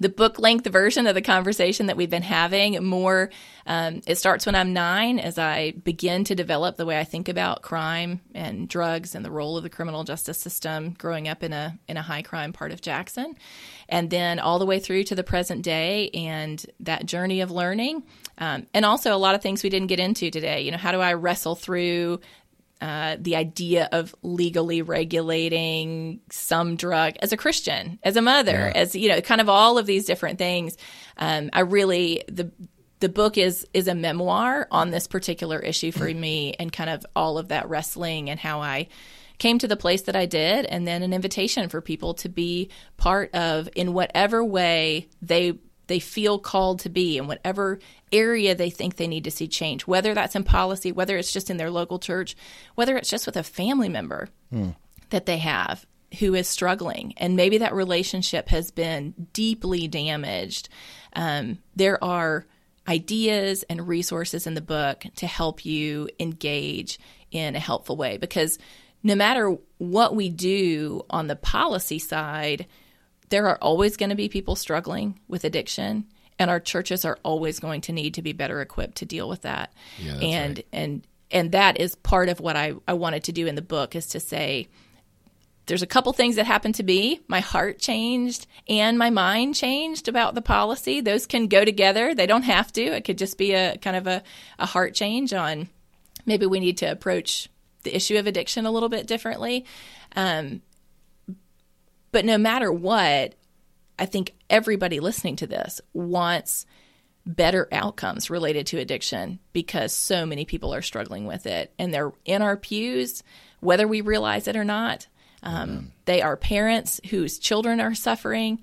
the book length version of the conversation that we've been having more um, it starts when i'm nine as i begin to develop the way i think about crime and drugs and the role of the criminal justice system growing up in a in a high crime part of jackson and then all the way through to the present day and that journey of learning um, and also a lot of things we didn't get into today you know how do i wrestle through uh, the idea of legally regulating some drug as a Christian, as a mother, yeah. as you know, kind of all of these different things. Um, I really the the book is is a memoir on this particular issue for me, and kind of all of that wrestling and how I came to the place that I did, and then an invitation for people to be part of in whatever way they they feel called to be in whatever area they think they need to see change, whether that's in policy, whether it's just in their local church, whether it's just with a family member hmm. that they have who is struggling. And maybe that relationship has been deeply damaged. Um, there are ideas and resources in the book to help you engage in a helpful way because no matter what we do on the policy side, there are always going to be people struggling with addiction and our churches are always going to need to be better equipped to deal with that. Yeah, and right. and and that is part of what I, I wanted to do in the book is to say there's a couple things that happened to me. My heart changed and my mind changed about the policy. Those can go together. They don't have to. It could just be a kind of a, a heart change on maybe we need to approach the issue of addiction a little bit differently. Um, but no matter what, I think everybody listening to this wants better outcomes related to addiction because so many people are struggling with it and they're in our pews, whether we realize it or not. Um, they are parents whose children are suffering.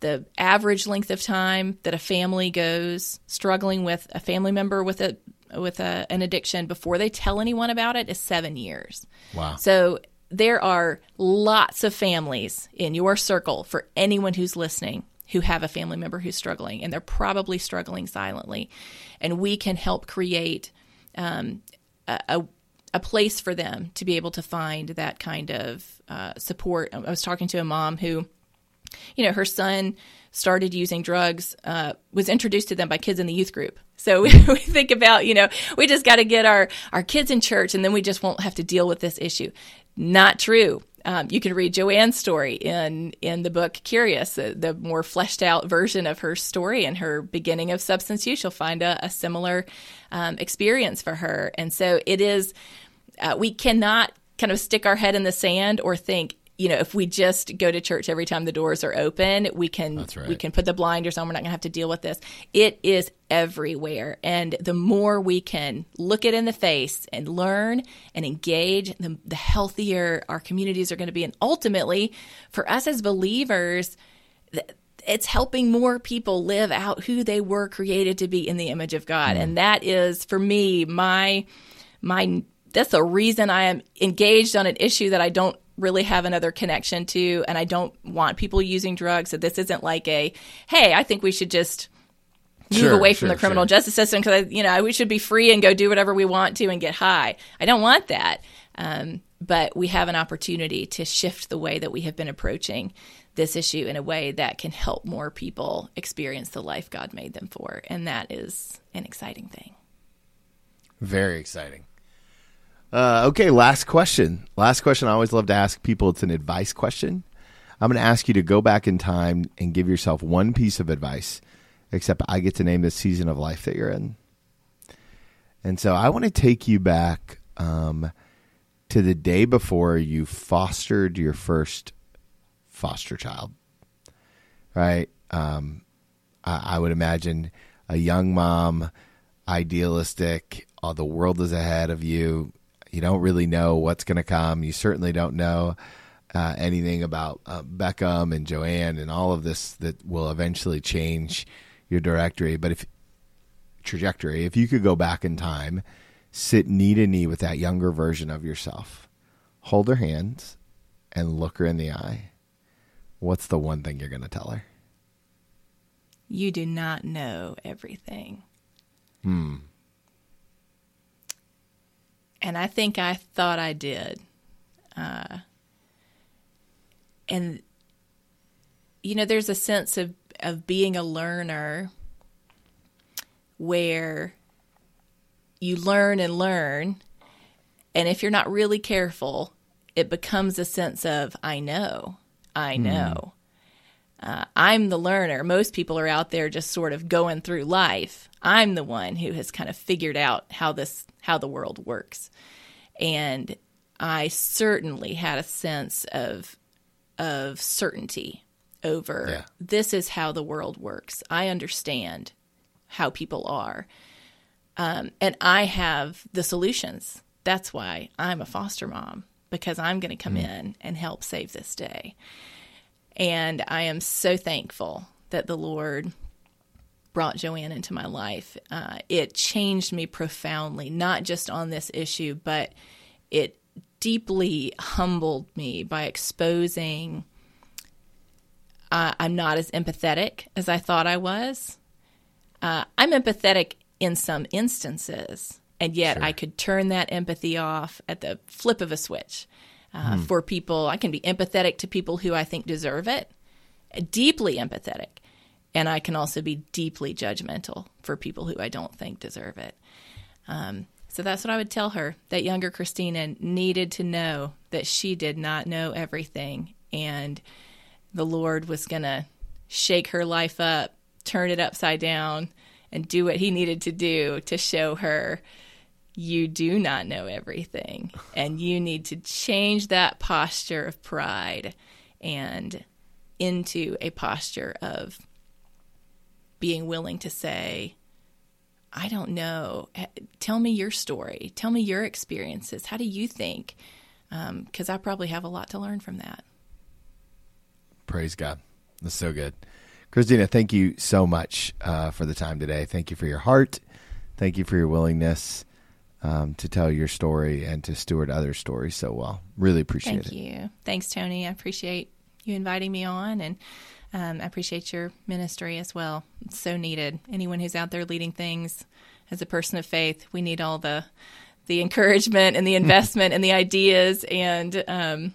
The average length of time that a family goes struggling with a family member with a with a, an addiction before they tell anyone about it is seven years. Wow! So there are lots of families in your circle for anyone who's listening who have a family member who's struggling, and they're probably struggling silently. And we can help create um, a, a place for them to be able to find that kind of uh, support. I was talking to a mom who, you know, her son started using drugs, uh, was introduced to them by kids in the youth group. So we, we think about, you know, we just got to get our, our kids in church and then we just won't have to deal with this issue. Not true. Um, you can read Joanne's story in in the book Curious, the, the, more fleshed out version of her story and her beginning of substance use. You'll find a, a similar um, experience for her, and so it is. Uh, we cannot kind of stick our head in the sand or think you know, if we just go to church every time the doors are open, we can right. we can put the blinders on. We're not going to have to deal with this. It is everywhere, and the more we can look it in the face and learn and engage, the, the healthier our communities are going to be. And ultimately, for us as believers, it's helping more people live out who they were created to be in the image of God, mm. and that is for me my my that's the reason I am engaged on an issue that I don't really have another connection to and I don't want people using drugs. So this isn't like a, hey, I think we should just move sure, away from sure, the criminal sure. justice system because you know we should be free and go do whatever we want to and get high. I don't want that. Um, but we have an opportunity to shift the way that we have been approaching this issue in a way that can help more people experience the life God made them for, and that is an exciting thing. Very exciting. Uh, okay, last question. Last question I always love to ask people. It's an advice question. I'm going to ask you to go back in time and give yourself one piece of advice, except I get to name the season of life that you're in. And so I want to take you back um, to the day before you fostered your first foster child. Right? Um, I, I would imagine a young mom, idealistic, all the world is ahead of you you don't really know what's going to come. You certainly don't know uh, anything about uh, Beckham and Joanne and all of this that will eventually change your directory. But if trajectory, if you could go back in time, sit knee to knee with that younger version of yourself, hold her hands, and look her in the eye, what's the one thing you're going to tell her? You do not know everything. Hmm and I think I thought I did. Uh, and you know, there's a sense of of being a learner where you learn and learn, and if you're not really careful, it becomes a sense of I know, I hmm. know. Uh, I'm the learner. Most people are out there just sort of going through life. I'm the one who has kind of figured out how this how the world works. And I certainly had a sense of of certainty over yeah. this is how the world works. I understand how people are. Um, and I have the solutions. That's why I'm a foster mom because I'm going to come mm. in and help save this day. And I am so thankful that the Lord brought Joanne into my life. Uh, it changed me profoundly, not just on this issue, but it deeply humbled me by exposing uh, I'm not as empathetic as I thought I was. Uh, I'm empathetic in some instances, and yet sure. I could turn that empathy off at the flip of a switch. Uh, hmm. For people, I can be empathetic to people who I think deserve it, deeply empathetic. And I can also be deeply judgmental for people who I don't think deserve it. Um, so that's what I would tell her. That younger Christina needed to know that she did not know everything. And the Lord was going to shake her life up, turn it upside down, and do what He needed to do to show her you do not know everything. And you need to change that posture of pride and into a posture of being willing to say, I don't know. Tell me your story. Tell me your experiences. How do you think? Because um, I probably have a lot to learn from that. Praise God. That's so good. Christina, thank you so much uh, for the time today. Thank you for your heart. Thank you for your willingness um, to tell your story and to steward other stories so well. Really appreciate Thank it. Thank you. Thanks, Tony. I appreciate you inviting me on, and um, I appreciate your ministry as well. It's so needed. Anyone who's out there leading things as a person of faith, we need all the the encouragement and the investment and the ideas and um,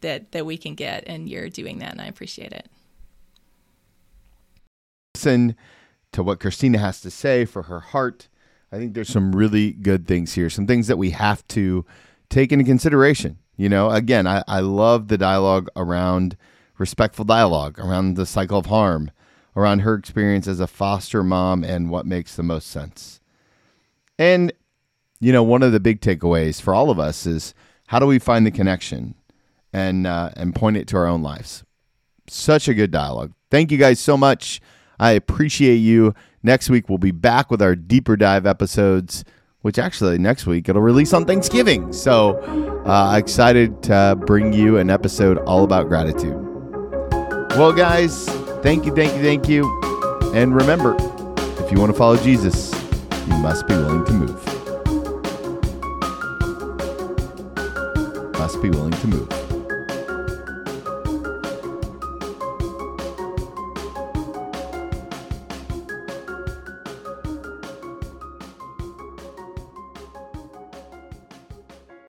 that that we can get, and you're doing that, and I appreciate it. Listen to what Christina has to say for her heart. I think there's some really good things here, some things that we have to take into consideration. You know, again, I, I love the dialogue around respectful dialogue, around the cycle of harm, around her experience as a foster mom and what makes the most sense. And, you know, one of the big takeaways for all of us is how do we find the connection and uh, and point it to our own lives? Such a good dialogue. Thank you guys so much. I appreciate you. Next week, we'll be back with our deeper dive episodes, which actually next week it'll release on Thanksgiving. So, uh, excited to bring you an episode all about gratitude. Well, guys, thank you, thank you, thank you. And remember, if you want to follow Jesus, you must be willing to move. Must be willing to move.